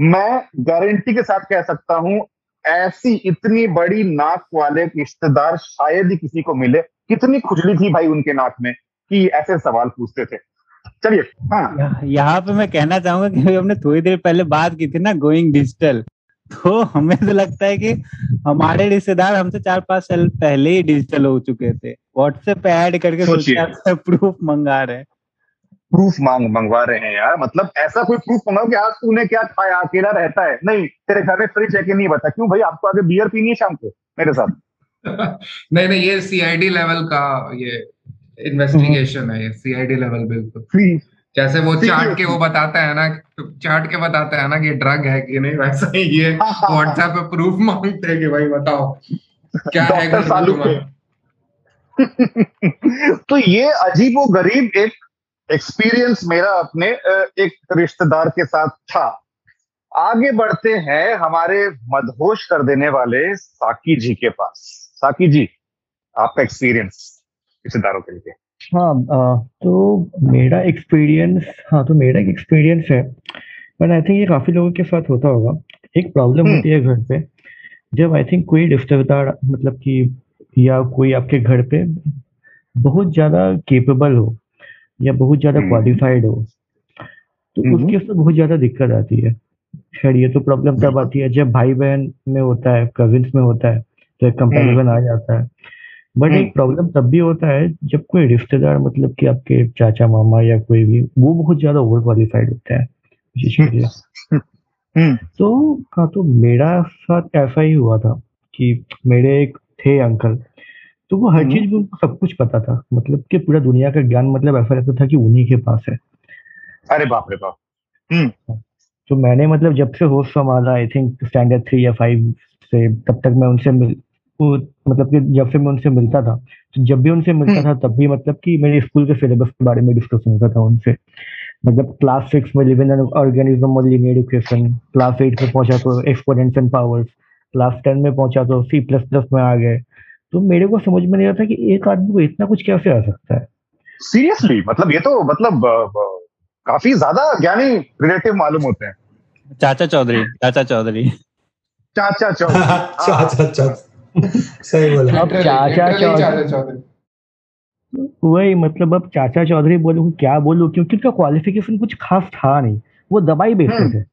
मैं गारंटी के साथ कह सकता हूँ, ऐसी इतनी बड़ी नाक वाले रिश्तेदार शायद ही किसी को मिले। कितनी खुजली थी भाई उनके नाक में कि ऐसे सवाल पूछते थे। चलिए हाँ। यहाँ- पे मैं कहना चाहूँगा कि हमने थोड़ी देर पहले बात की थी ना गोइंग डिजिटल तो हमें तो लगता है कि हमारे रिश्तेदार हमसे चार पाँच साल पहले ही डिजिटल हो चुके थे। व्हाट्सएप पे ऐड करके प्रूफ मंगा रहे हैं। प्रूफ मांग मंगवा रहे हैं यार। मतलब ऐसा कोई प्रूफ मंगाओ कि आज तूने क्या खाया अकेला रहता है? नहीं तेरे घर में फ्रिज है कि नहीं बता क्यों भाई आपको आगे बियर पीनी है शाम को? मेरे साथ। [LAUGHS] नहीं नहीं ये सीआईडी लेवल का ये इन्वेस्टिगेशन है ये सीआईडी लेवल बिल्कुल जैसे वो चार्ट के वो बताता है ना चार्ट के बताता है ना कि ड्रग है कि नहीं वैसा ही ये [LAUGHS] हाँ, हाँ, व्हाट्सएप पे प्रूफ मांगते हैं कि भाई बताओ क्या है सालू [LAUGHS] तो ये अजीब व गरीब एक एक्सपीरियंस मेरा अपने एक रिश्तेदार के साथ था। आगे बढ़ते हैं हमारे मदहोश कर देने वाले साकी जी के पास। साकी जी आपका एक्सपीरियंस रिश्तेदारों के लिए हाँ तो मेरा एक्सपीरियंस हाँ तो मेरा एक एक्सपीरियंस है बट आई थिंक ये काफ़ी लोगों के साथ होता होगा एक प्रॉब्लम हम्म। होती है घर पे जब आई थिंक कोई रिश्तेदार मतलब कि या कोई आपके घर पे बहुत ज़्यादा केपेबल हो या बहुत ज़्यादा हम्म। क्वालिफाइड हो तो हम्म। उसके साथ बहुत ज़्यादा दिक्कत आती है खैर ये तो प्रॉब्लम तब आती है जब भाई बहन में होता है कजिन्स में होता है तो एक कंपैरिजन आ जाता है बट हम्म। एक प्रॉब्लम तब भी होता है जब कोई रिश्तेदार मतलब कि आपके चाचा मामा या कोई भी वो बहुत ज़्यादा ओवर क्वालिफाइड होता है। हम्म। तो हाँ तो मेरा साथ ऐसा ही हुआ था कि मेरे एक थे अंकल तो वो हर हम्म। चीज़ में उनको सब कुछ पता था। मतलब कि पूरा दुनिया का ज्ञान मतलब ऐसा लगता था कि उन्हीं के पास है। अरे बाप रे बाप। तो मैंने मतलब जब से होश संभाला आई थिंक स्टैंडर्ड थ्री या फाइव से तब तक मैं उनसे मिल वो मतलब कि जब से मैं उनसे मिलता था तो जब भी उनसे मिलता था तब भी मतलब कि मेरे स्कूल के सिलेबस के बारे में डिस्कशन होता था उनसे। मतलब क्लास सिक्स में लिविंग एन ऑर्गेनिज्म और लीनियर इक्वेशन क्लास एट में पहुँचा तो exponents and powers class ten में पहुँचा तो सी प्लस प्लस में आ गए। तो मेरे को समझ में नहीं आता कि एक आदमी को इतना कुछ कैसे आ सकता है? सीरियसली मतलब ये तो मतलब काफ़ी ज़्यादा ज्ञानी रिलेटिव मालूम होते हैं। चाचा चौधरी चाचा चौधरी। चाचा चौधरी अच्छा अच्छा अच्छा [LAUGHS] सही बोला। अब चाचा चौधरी- वही मतलब अब चाचा चौधरी बोलूँ क्या बोलूँ? क्योंकि उनका क्वालिफिकेशन कुछ खास था नहीं। वो दवाई बेचते हम्म। थे।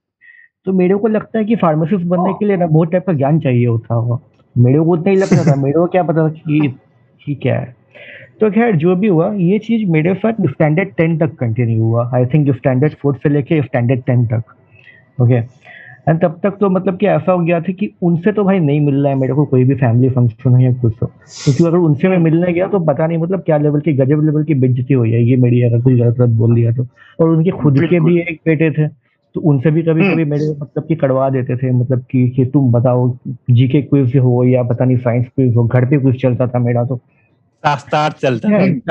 तो मेरे को लगता है कि फार्मासिस्ट बनने के लिए ना बहुत टाइप का ज्ञान चाहिए होता होगा। मेरे को उतना ही लगता था। मेरे को क्या पता था कि कि क्या है। तो खैर जो भी हुआ ये चीज़ मेरे साथ स्टैंडर्ड टेन तक कंटिन्यू हुआ। आई थिंक स्टैंडर्ड फोर्थ से लेके स्टैंडर्ड टेन तक। ओके एंड तब तक तो मतलब कि ऐसा हो गया था कि उनसे तो भाई नहीं मिल रहा है मेरे को कोई भी फैमिली फ़ंक्शन है या कुछ तो क्योंकि अगर उनसे मैं मिलने गया तो पता नहीं मतलब क्या लेवल की गजब लेवल की बेइज्जती हुई है ये मेरी अगर कुछ गलत गलत बोल दिया तो। और उनके खुद के भी एक बेटे थे तो उनसे भी कभी हम्म। कभी मेरे मतलब कि कड़वा देते थे मतलब कि, कि तुम बताओ जीके क्विज हो या पता नहीं साइंस क्विज हो घर पे क्विज चलता था मेरा तो। चलता है।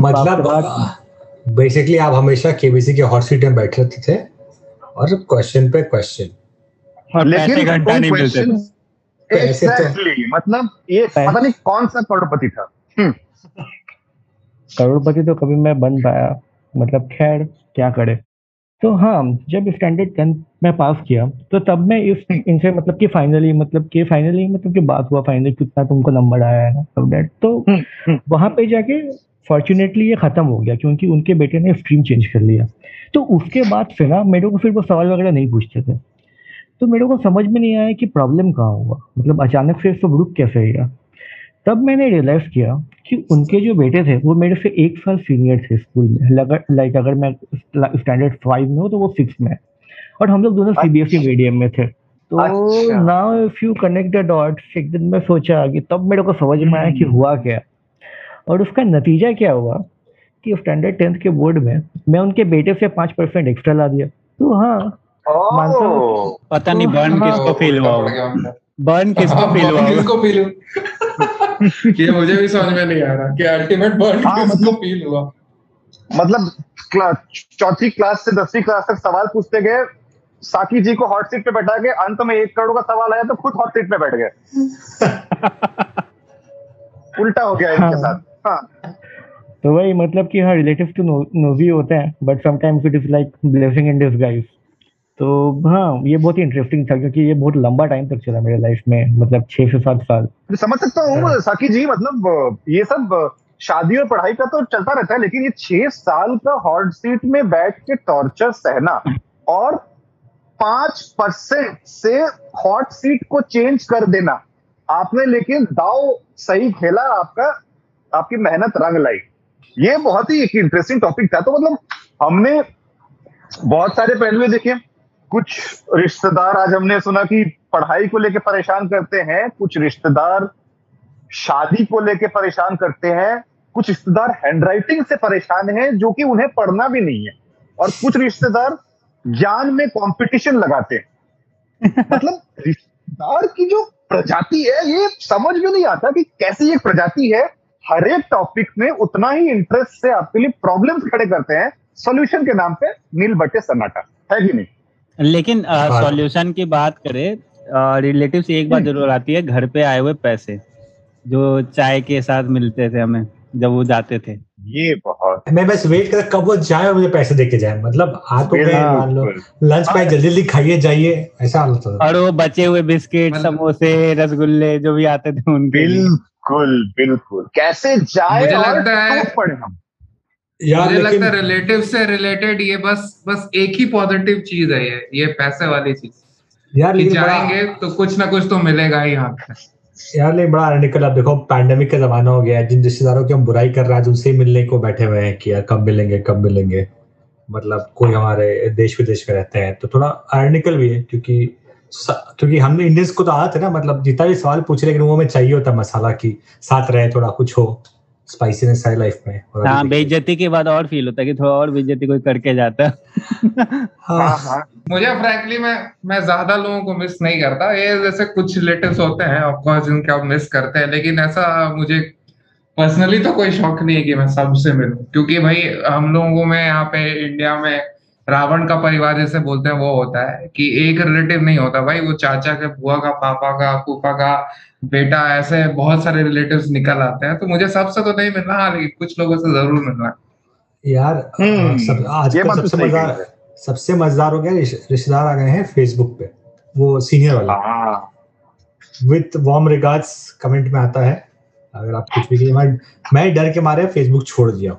मतलब बेसिकली आप हमेशा केबीसी के हॉट सीट में बैठे रहते थे। और क्वेश्चन पे क्वेश्चन और पैसे घंटा नहीं मिलते थे पैसे तो- एग्जैक्टली मतलब ये पता नहीं कौन सा करोड़पति था। करोड़पति तो कभी मैं बन पाया। मतलब खैर क्या करे। तो हाँ जब स्टैंडर्ड टेंथ में पास किया तो तब मैं इस इनसे मतलब कि फाइनली मतलब कि फाइनली मतलब कि बात हुआ फाइनली कितना तुमको नंबर आया है सब दैट तो हम्म, हम्म। पे जाके फॉर्चुनेटली ये खत्म हो गया क्योंकि उनके बेटे ने स्ट्रीम चेंज कर लिया। तो उसके बाद से ना मेरे को फिर वो सवाल वगैरह नहीं पूछते थे। तो मेरे को समझ में नहीं आया कि प्रॉब्लम कहाँ हुआ। मतलब अचानक से सब रुक कैसे गया। तब मैंने रियलाइज़ किया कि उनके जो बेटे थे वो मेरे से एक साल सीनियर थे स्कूल में। लाइक अगर मैं स्टैंडर्ड फाइव में हूँ तो वो सिक्स में है। और हम लोग दोनों सीबीएसई मीडियम में थे। तो। Now if you connect the dots एक दिन मैं सोचा कि तब मेरे को समझ में आया कि हम्म। हुआ क्या। और उसका नतीजा क्या हुआ कि स्टैंडर्ड टेंथ के बोर्ड में मैं उनके बेटे से पाँच परसेंट एक्स्ट्रा ला दिया तो हाँ मानता हूँ। पता नहीं बर्न हाँ। किसको फील हुआ। बर्न किसको हाँ, फील हुआ किसको फील हुआ ये मुझे भी समझ में नहीं आ रहा कि अल्टीमेट बर्न हाँ, किसको मतलब- फील हुआ मतलब चौथी क्लास से दसवीं क्लास तक सवाल पूछते गए साकी जी को हॉट सीट पे बैठा के अंत में एक करोड़ का सवाल आया तो खुद हॉट सीट पे बैठ गए [LAUGHS] उल्टा हो गया हाँ, इनके हाँ। साथ। हाँ। तो वही मतलब कि हाँ रिलेटिव तो नोजी होते हैं but sometimes it is like blessing in disguise तो हाँ ये बहुत ही इंटरेस्टिंग था क्योंकि ये बहुत लंबा टाइम तक चला मेरे लाइफ में मतलब छह से सात साल। मैं समझ सकता हूँ साकी जी मतलब ये सब शादी और पढ़ाई का तो चलता रहता है लेकिन ये छह साल का हॉट सीट में बैठ के टॉर्चर सहना और पाँच परसेंट से हॉट सीट को चेंज कर देना आपने लेकिन दाव सही खेला आपका आपकी मेहनत रंग लाई। ये बहुत ही एक इंटरेस्टिंग टॉपिक था। तो मतलब हमने बहुत सारे पहलू देखे। कुछ रिश्तेदार आज हमने सुना कि पढ़ाई को लेके परेशान करते हैं कुछ रिश्तेदार शादी को लेके परेशान करते हैं कुछ रिश्तेदार हैंडराइटिंग से परेशान हैं जो कि उन्हें पढ़ना भी नहीं है। और कुछ रिश्तेदार ज्ञान में कंपटीशन लगाते हैं। [LAUGHS] मतलब रिश्तेदार की जो प्रजाति है ये समझ में नहीं आता कि कैसी एक प्रजाति है हर एक टॉपिक में उतना ही इंटरेस्ट से आपके लिए प्रॉब्लम्स खड़े करते हैं सोल्यूशन के नाम पे नील बटे सन्नाटा है कि नहीं लेकिन हाँ। सॉल्यूशन की बात करें रिलेटिव से एक बात हम्म। ज़रूर आती है घर पे आए हुए पैसे जो चाय के साथ मिलते थे हमें जब वो जाते थे ये बहुत मैं बस वेट कर कब वो जाए और मुझे पैसे देके जाए। मतलब आ तो गए मान लो लंच पे जल्दी जल्दी खाइए जाइए ऐसा हालत होता था। और वो बचे हुए बिस्किट मतलब- समोसे रसगुल्ले जो भी आते थे उनके बिल्कुल बिल्कुल। कैसे जाए मुझे लगता है- पड़े हम? यार मुझे लगता है रिलेटिव से रिलेटेड ये बस बस एक ही पॉजिटिव चीज़ है ये ये पैसे वाली चीज़। यार जाएँगे तो कुछ ना कुछ तो मिलेगा ही यहाँ पे। यार, नहीं, बड़ा आर्टिकल अब देखो पैंडेमिक का जमाना हो गया है, जिन रिश्तेदारों की हम बुराई कर रहे हैं उनसे मिलने को बैठे हुए हैं कि यार, कब मिलेंगे कब मिलेंगे। मतलब कोई हमारे देश विदेश में रहते हैं तो थोड़ा आर्टिकल भी है, क्योंकि क्योंकि हमने इंडियंस को तो आदत है ना मतलब जितना भी सवाल पूछ रहे लेकिन वो हमें चाहिए होता मसाला की साथ रहे, थोड़ा कुछ हो। स्पाइसीनेस है लाइफ में और हाँ बेइज्जती के बाद और फील होता है कि थोड़ा और बेइज्जती कोई करके जाता है। [LAUGHS] हाँ हाँ। मुझे फ्रैंकली मैं मैं ज़्यादा लोगों को मिस नहीं करता। ये जैसे कुछ रिलेटिव्स होते हैं ऑफ़ कोर्स जिनके आप मिस करते हैं लेकिन ऐसा मुझे पर्सनली तो कोई शौक नहीं है कि मैं सबसे मिलूं। क्योंकि भाई हम लोगों में यहाँ पे इंडिया में रावण का परिवार जैसे बोलते हैं वो होता है कि एक रिलेटिव नहीं होता भाई वो चाचा के बुआ का पापा का फूफा का बेटा ऐसे बहुत सारे रिलेटिव्स निकल आते हैं। तो मुझे सबसे तो नहीं मिलना हाँ लेकिन कुछ लोगों से ज़रूर मिलना यार हम्म, सब ये आजकल बात तो सबसे सही मज़ेदार सबसे मज़ेदार हो गया रिश्तेदार आ गए हैं फेसबुक पे वो सीनियर वाला। हाँ। विथ वार्म रिगार्ड्स कमेंट में आता है अगर आप कुछ भी मैं मैं डर के मारे फेसबुक छोड़ दिया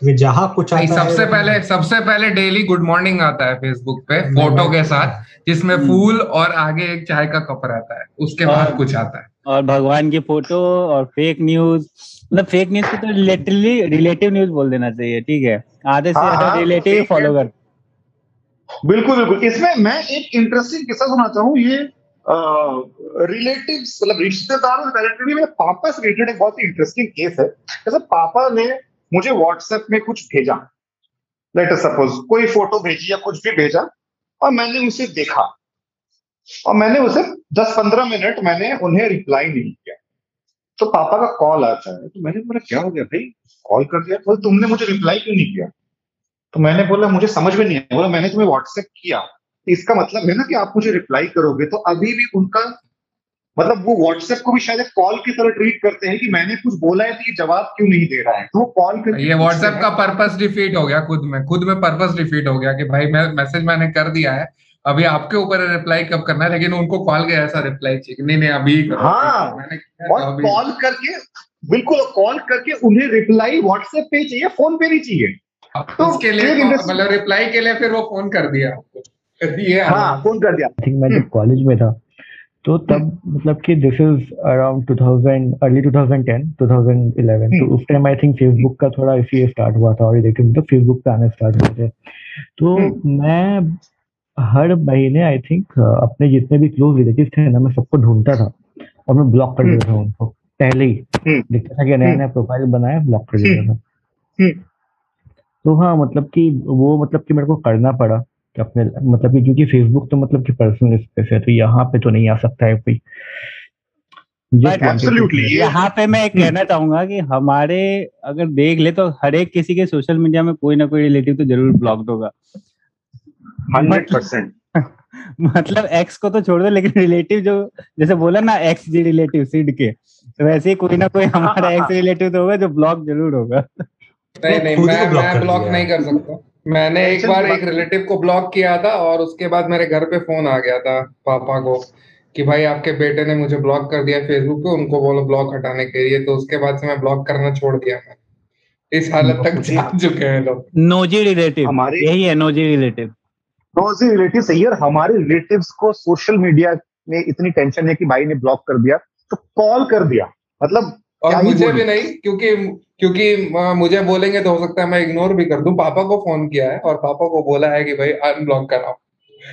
क्योंकि जहाँ कुछ आता सबसे है पहले सबसे पहले डेली गुड मॉर्निंग आता है फेसबुक पे फ़ोटो के साथ जिसमें फूल और आगे एक चाय का कप रहता है उसके बाद और- कुछ आता है। और भगवान की फ़ोटो और फेक न्यूज़ मतलब फेक न्यूज़ को तो लिटरली रिलेटिव न्यूज़ बोल देना चाहिए ठीक है? आधे से ज़्यादा हाँ, रिलेटिव फॉलो कर बिल्कुल बिल्कुल। इसमें मैं एक इंटरेस्टिंग किस्सा सुनाता चाहूँ ये रिलेटिव मतलब रिश्तेदारों से रिलेटेड मेरे पापा से रिलेटेड एक बहुत ही इंटरेस्टिंग केस है। जैसे पापा ने मुझे व्हाट्सएप में कुछ भेजा। लेट सपोज़ कोई फ़ोटो भेजी या कुछ भी भेजा और मैंने उसे देखा। और मैंने उसे 10-15 मिनट मैंने उन्हें रिप्लाई नहीं किया। तो पापा का कॉल आता है। तो मैंने बोला, क्या हो गया भाई? कॉल कर दिया? तो तुमने मुझे रिप्लाई क्यों नहीं किया? तो मैंने बोला, मुझे समझ में नहीं आया। बोला, मैंने तुम्हें व्हाट्सएप किया। इसका मतलब है ना कि आप मुझे रिप्लाई करोगे तो अभी भी उनका मतलब वो व्हाट्सएप को भी शायद कॉल की तरह ट्रीट करते हैं कि मैंने कुछ बोला है तो ये जवाब क्यों नहीं दे रहा है? तो कॉल करके ये व्हाट्सएप का पर्पस डिफीट हो गया खुद में। खुद में पर्पस डिफीट हो गया कि भाई मैं मैसेज मैंने कर दिया है अभी आपके ऊपर रिप्लाई कब करना है? लेकिन उनको कॉल के ऐसा रिप्लाई चाहिए नहीं नहीं अभी हाँ, मैंने किया तो और कॉल करके बिल्कुल कॉल करके उन्हें रिप्लाई व्हाट्सएप पे चाहिए फ़ोन पे नहीं चाहिए। तो उसके लिए मतलब रिप्लाई के लिए फिर वो फ़ोन कर दिया। आपको कर दिए। हाँ फ़ोन कर दिया। आई थिंक मैं जब कॉलेज में था तो तब मतलब कि दिस इज़ अराउंड 2000 अर्ली 2010 2011 तो उस टाइम आई थिंक फेसबुक का थोड़ा इसी स्टार्ट हुआ था और रिलेटिव मतलब फेसबुक पे आने स्टार्ट हुए थे। तो मैं हर महीने आई थिंक अपने जितने भी क्लोज रिलेटिव थे ना मैं सबको ढूंढता था और मैं ब्लॉक कर देता था उनको पहले ही। हम्म। दिखता था कि नया नया प्रोफ़ाइल बनाया ब्लॉक कर देता था। तो हाँ मतलब कि वो मतलब कि मेरे को करना पड़ा। कि अपने मतलब कि क्योंकि फेसबुक तो मतलब कि पर्सनल स्पेस है तो यहाँ पे तो नहीं आ सकता है कोई। यहाँ पे मैं कहना चाहूँगा कि हमारे अगर देख ले तो हर एक किसी के सोशल मीडिया में कोई ना कोई रिलेटिव तो ज़रूर ब्लॉक्ड होगा। हंड्रेड परसेंट [LAUGHS] मतलब एक्स को तो छोड़ दो लेकिन रिलेटिव जो जैसे बोला ना एक्स जी रिलेटिव सीड के तो वैसे ही कोई ना कोई हमारा एक्स रिलेटिव तो होगा जो ब्लॉक ज़रूर होगा। नहीं नहीं मैं ब्लॉक नहीं कर सकता। मैंने एक बार एक रिलेटिव को ब्लॉक किया था और उसके बाद मेरे घर पे फ़ोन आ गया था पापा को कि भाई आपके बेटे ने मुझे ब्लॉक कर दिया फेसबुक पे उनको बोलो ब्लॉक हटाने के लिए। तो उसके बाद से मैं ब्लॉक करना छोड़ दिया मैं इस हालत तक जा [LAUGHS] चुके हैं लोग। नोजी रिलेटिव हमारे यही है नोजी रिलेटिव क्लोज रिलेटिव सही है और हमारे रिलेटिव्स को सोशल मीडिया में इतनी टेंशन है कि भाई ने ब्लॉक कर दिया तो कॉल कर दिया। मतलब और मुझे भी नहीं क्योंकि क्योंकि मुझे बोलेंगे तो हो सकता है मैं इग्नोर भी कर दूँ। पापा को फ़ोन किया है और पापा को बोला है कि भाई अनब्लॉक कराओ।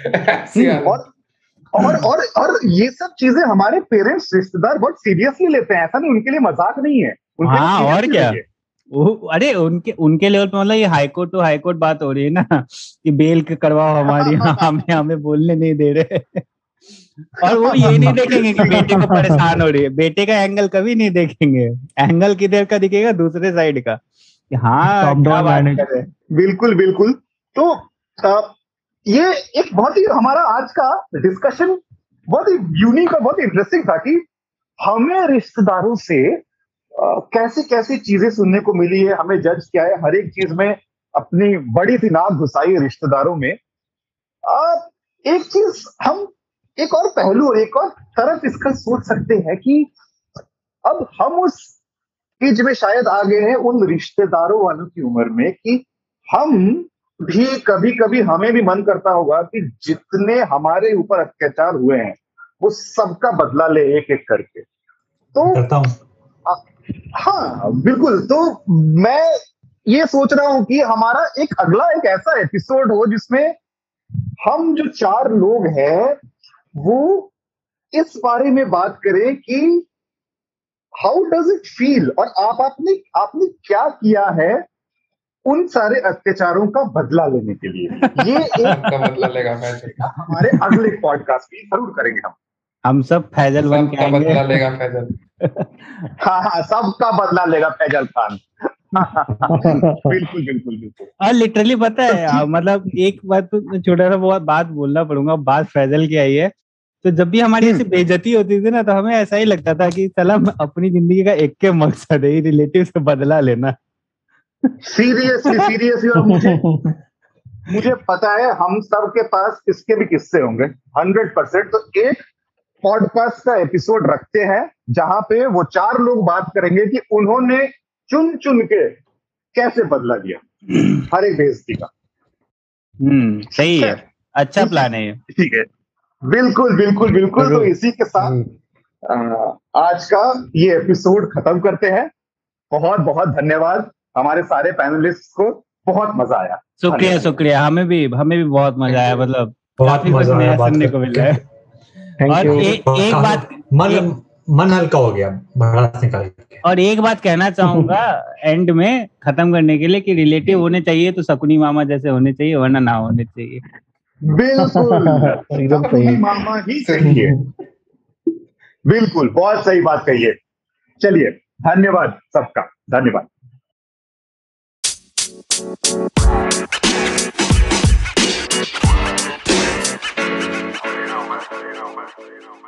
[LAUGHS] हम्म। और और और और ये सब चीज़ें हमारे पेरेंट्स रिश्तेदार बहुत सीरियसली लेते हैं। ऐसा नहीं उनके लिए मज़ाक नहीं है। हाँ, और क्या? अरे उनके उनके लेवल पे मतलब ये हाईकोर्ट टू हाईकोर्ट बात हो रही है ना कि बेल के करवाओ हमारी [LAUGHS] हमें हमें बोलने नहीं दे रहे। और वो [LAUGHS] ये नहीं देखेंगे कि बेटे को परेशान हो रही है। बेटे का एंगल कभी नहीं देखेंगे। एंगल किधर का दिखेगा? दूसरे साइड का। हाँ। बिल्कुल बिल्कुल। तो ये एक बहुत ही हमारा आज का डिस्कशन बहुत ही यूनिक और बहुत इंटरेस्टिंग था कि हमें रिश्तेदारों से कैसी कैसी चीज़ें सुनने को मिली है हमें जज किया है। हर एक चीज़ में अपनी बड़ी सी नाक घुसाई रिश्तेदारों में। अ, एक चीज़ हम एक और पहलू और एक और तरफ़ इसका सोच सकते हैं कि अब हम उस एज में शायद आ गए हैं उन रिश्तेदारों वालों की उम्र में कि हम भी कभी कभी हमें भी मन करता होगा कि जितने हमारे ऊपर अत्याचार हुए हैं वो सबका बदला ले एक एक करके। तो करता हूँ। हाँ बिल्कुल। तो मैं ये सोच रहा हूँ कि हमारा एक अगला एक ऐसा एपिसोड हो जिसमें हम जो चार लोग हैं वो इस बारे में बात करें कि हाउ डज इट फील और आप आपने आपने क्या किया है उन सारे अत्याचारों का बदला लेने के लिए? ये [LAUGHS] एक बदला लेगा फैजल हमारे अगले पॉडकास्ट में ज़रूर करेंगे हम। हम सब फैजल बन के बदला लेगा फैजल। हाँ हाँ सबका बदला लेगा फैजल खान। [LAUGHS] बिल्कुल बिल्कुल बिल्कुल। और लिटरली पता है आ, मतलब एक बात तो छोटा सा बहुत बात बोलना पड़ूँगा बात फैजल की आई है। तो जब भी हमारी ऐसी बेजती होती थी ना तो हमें ऐसा ही लगता था कि चला अपनी ज़िंदगी का एक के मकसद है रिलेटिव से बदला लेना। सीरियसली सीरियसली और मुझे मुझे पता है हम सब के पास इसके भी किस्से होंगे हंड्रेड परसेंट तो एक पॉडकास्ट का एपिसोड रखते हैं जहाँ पे वो चार लोग बात करेंगे कि उन्होंने चुन चुन के कैसे बदला लिया? हर एक बेइज्जती का। हम्म सही है। अच्छा प्लान है। ठीक है। बिल्कुल बिल्कुल बिल्कुल। तो इसी के साथ हम्म। आ, आज का ये एपिसोड खत्म करते हैं। बहुत बहुत धन्यवाद। हमारे सारे पैनलिस्ट को बहुत मज़ा आया। शुक्रिया शुक्रिया। हमें भी हमें भी बहुत मज़ा आया। मतलब बहुत काफ़ी कुछ मज़ा आया नया सुनने को मिल रहा है और ए, एक बात मन मन हल्का हो गया भड़ास निकाल के और एक बात कहना चाहूँगा [LAUGHS] एंड में खत्म करने के लिए कि रिलेटिव होने चाहिए तो शकुनी मामा जैसे होने चाहिए वरना ना होने चाहिए बिल्कुल [LAUGHS] सही मामा ही सही है बिल्कुल बहुत सही बात कही है चलिए धन्यवाद सबका धन्यवाद You know, man. You know, man. You know, man.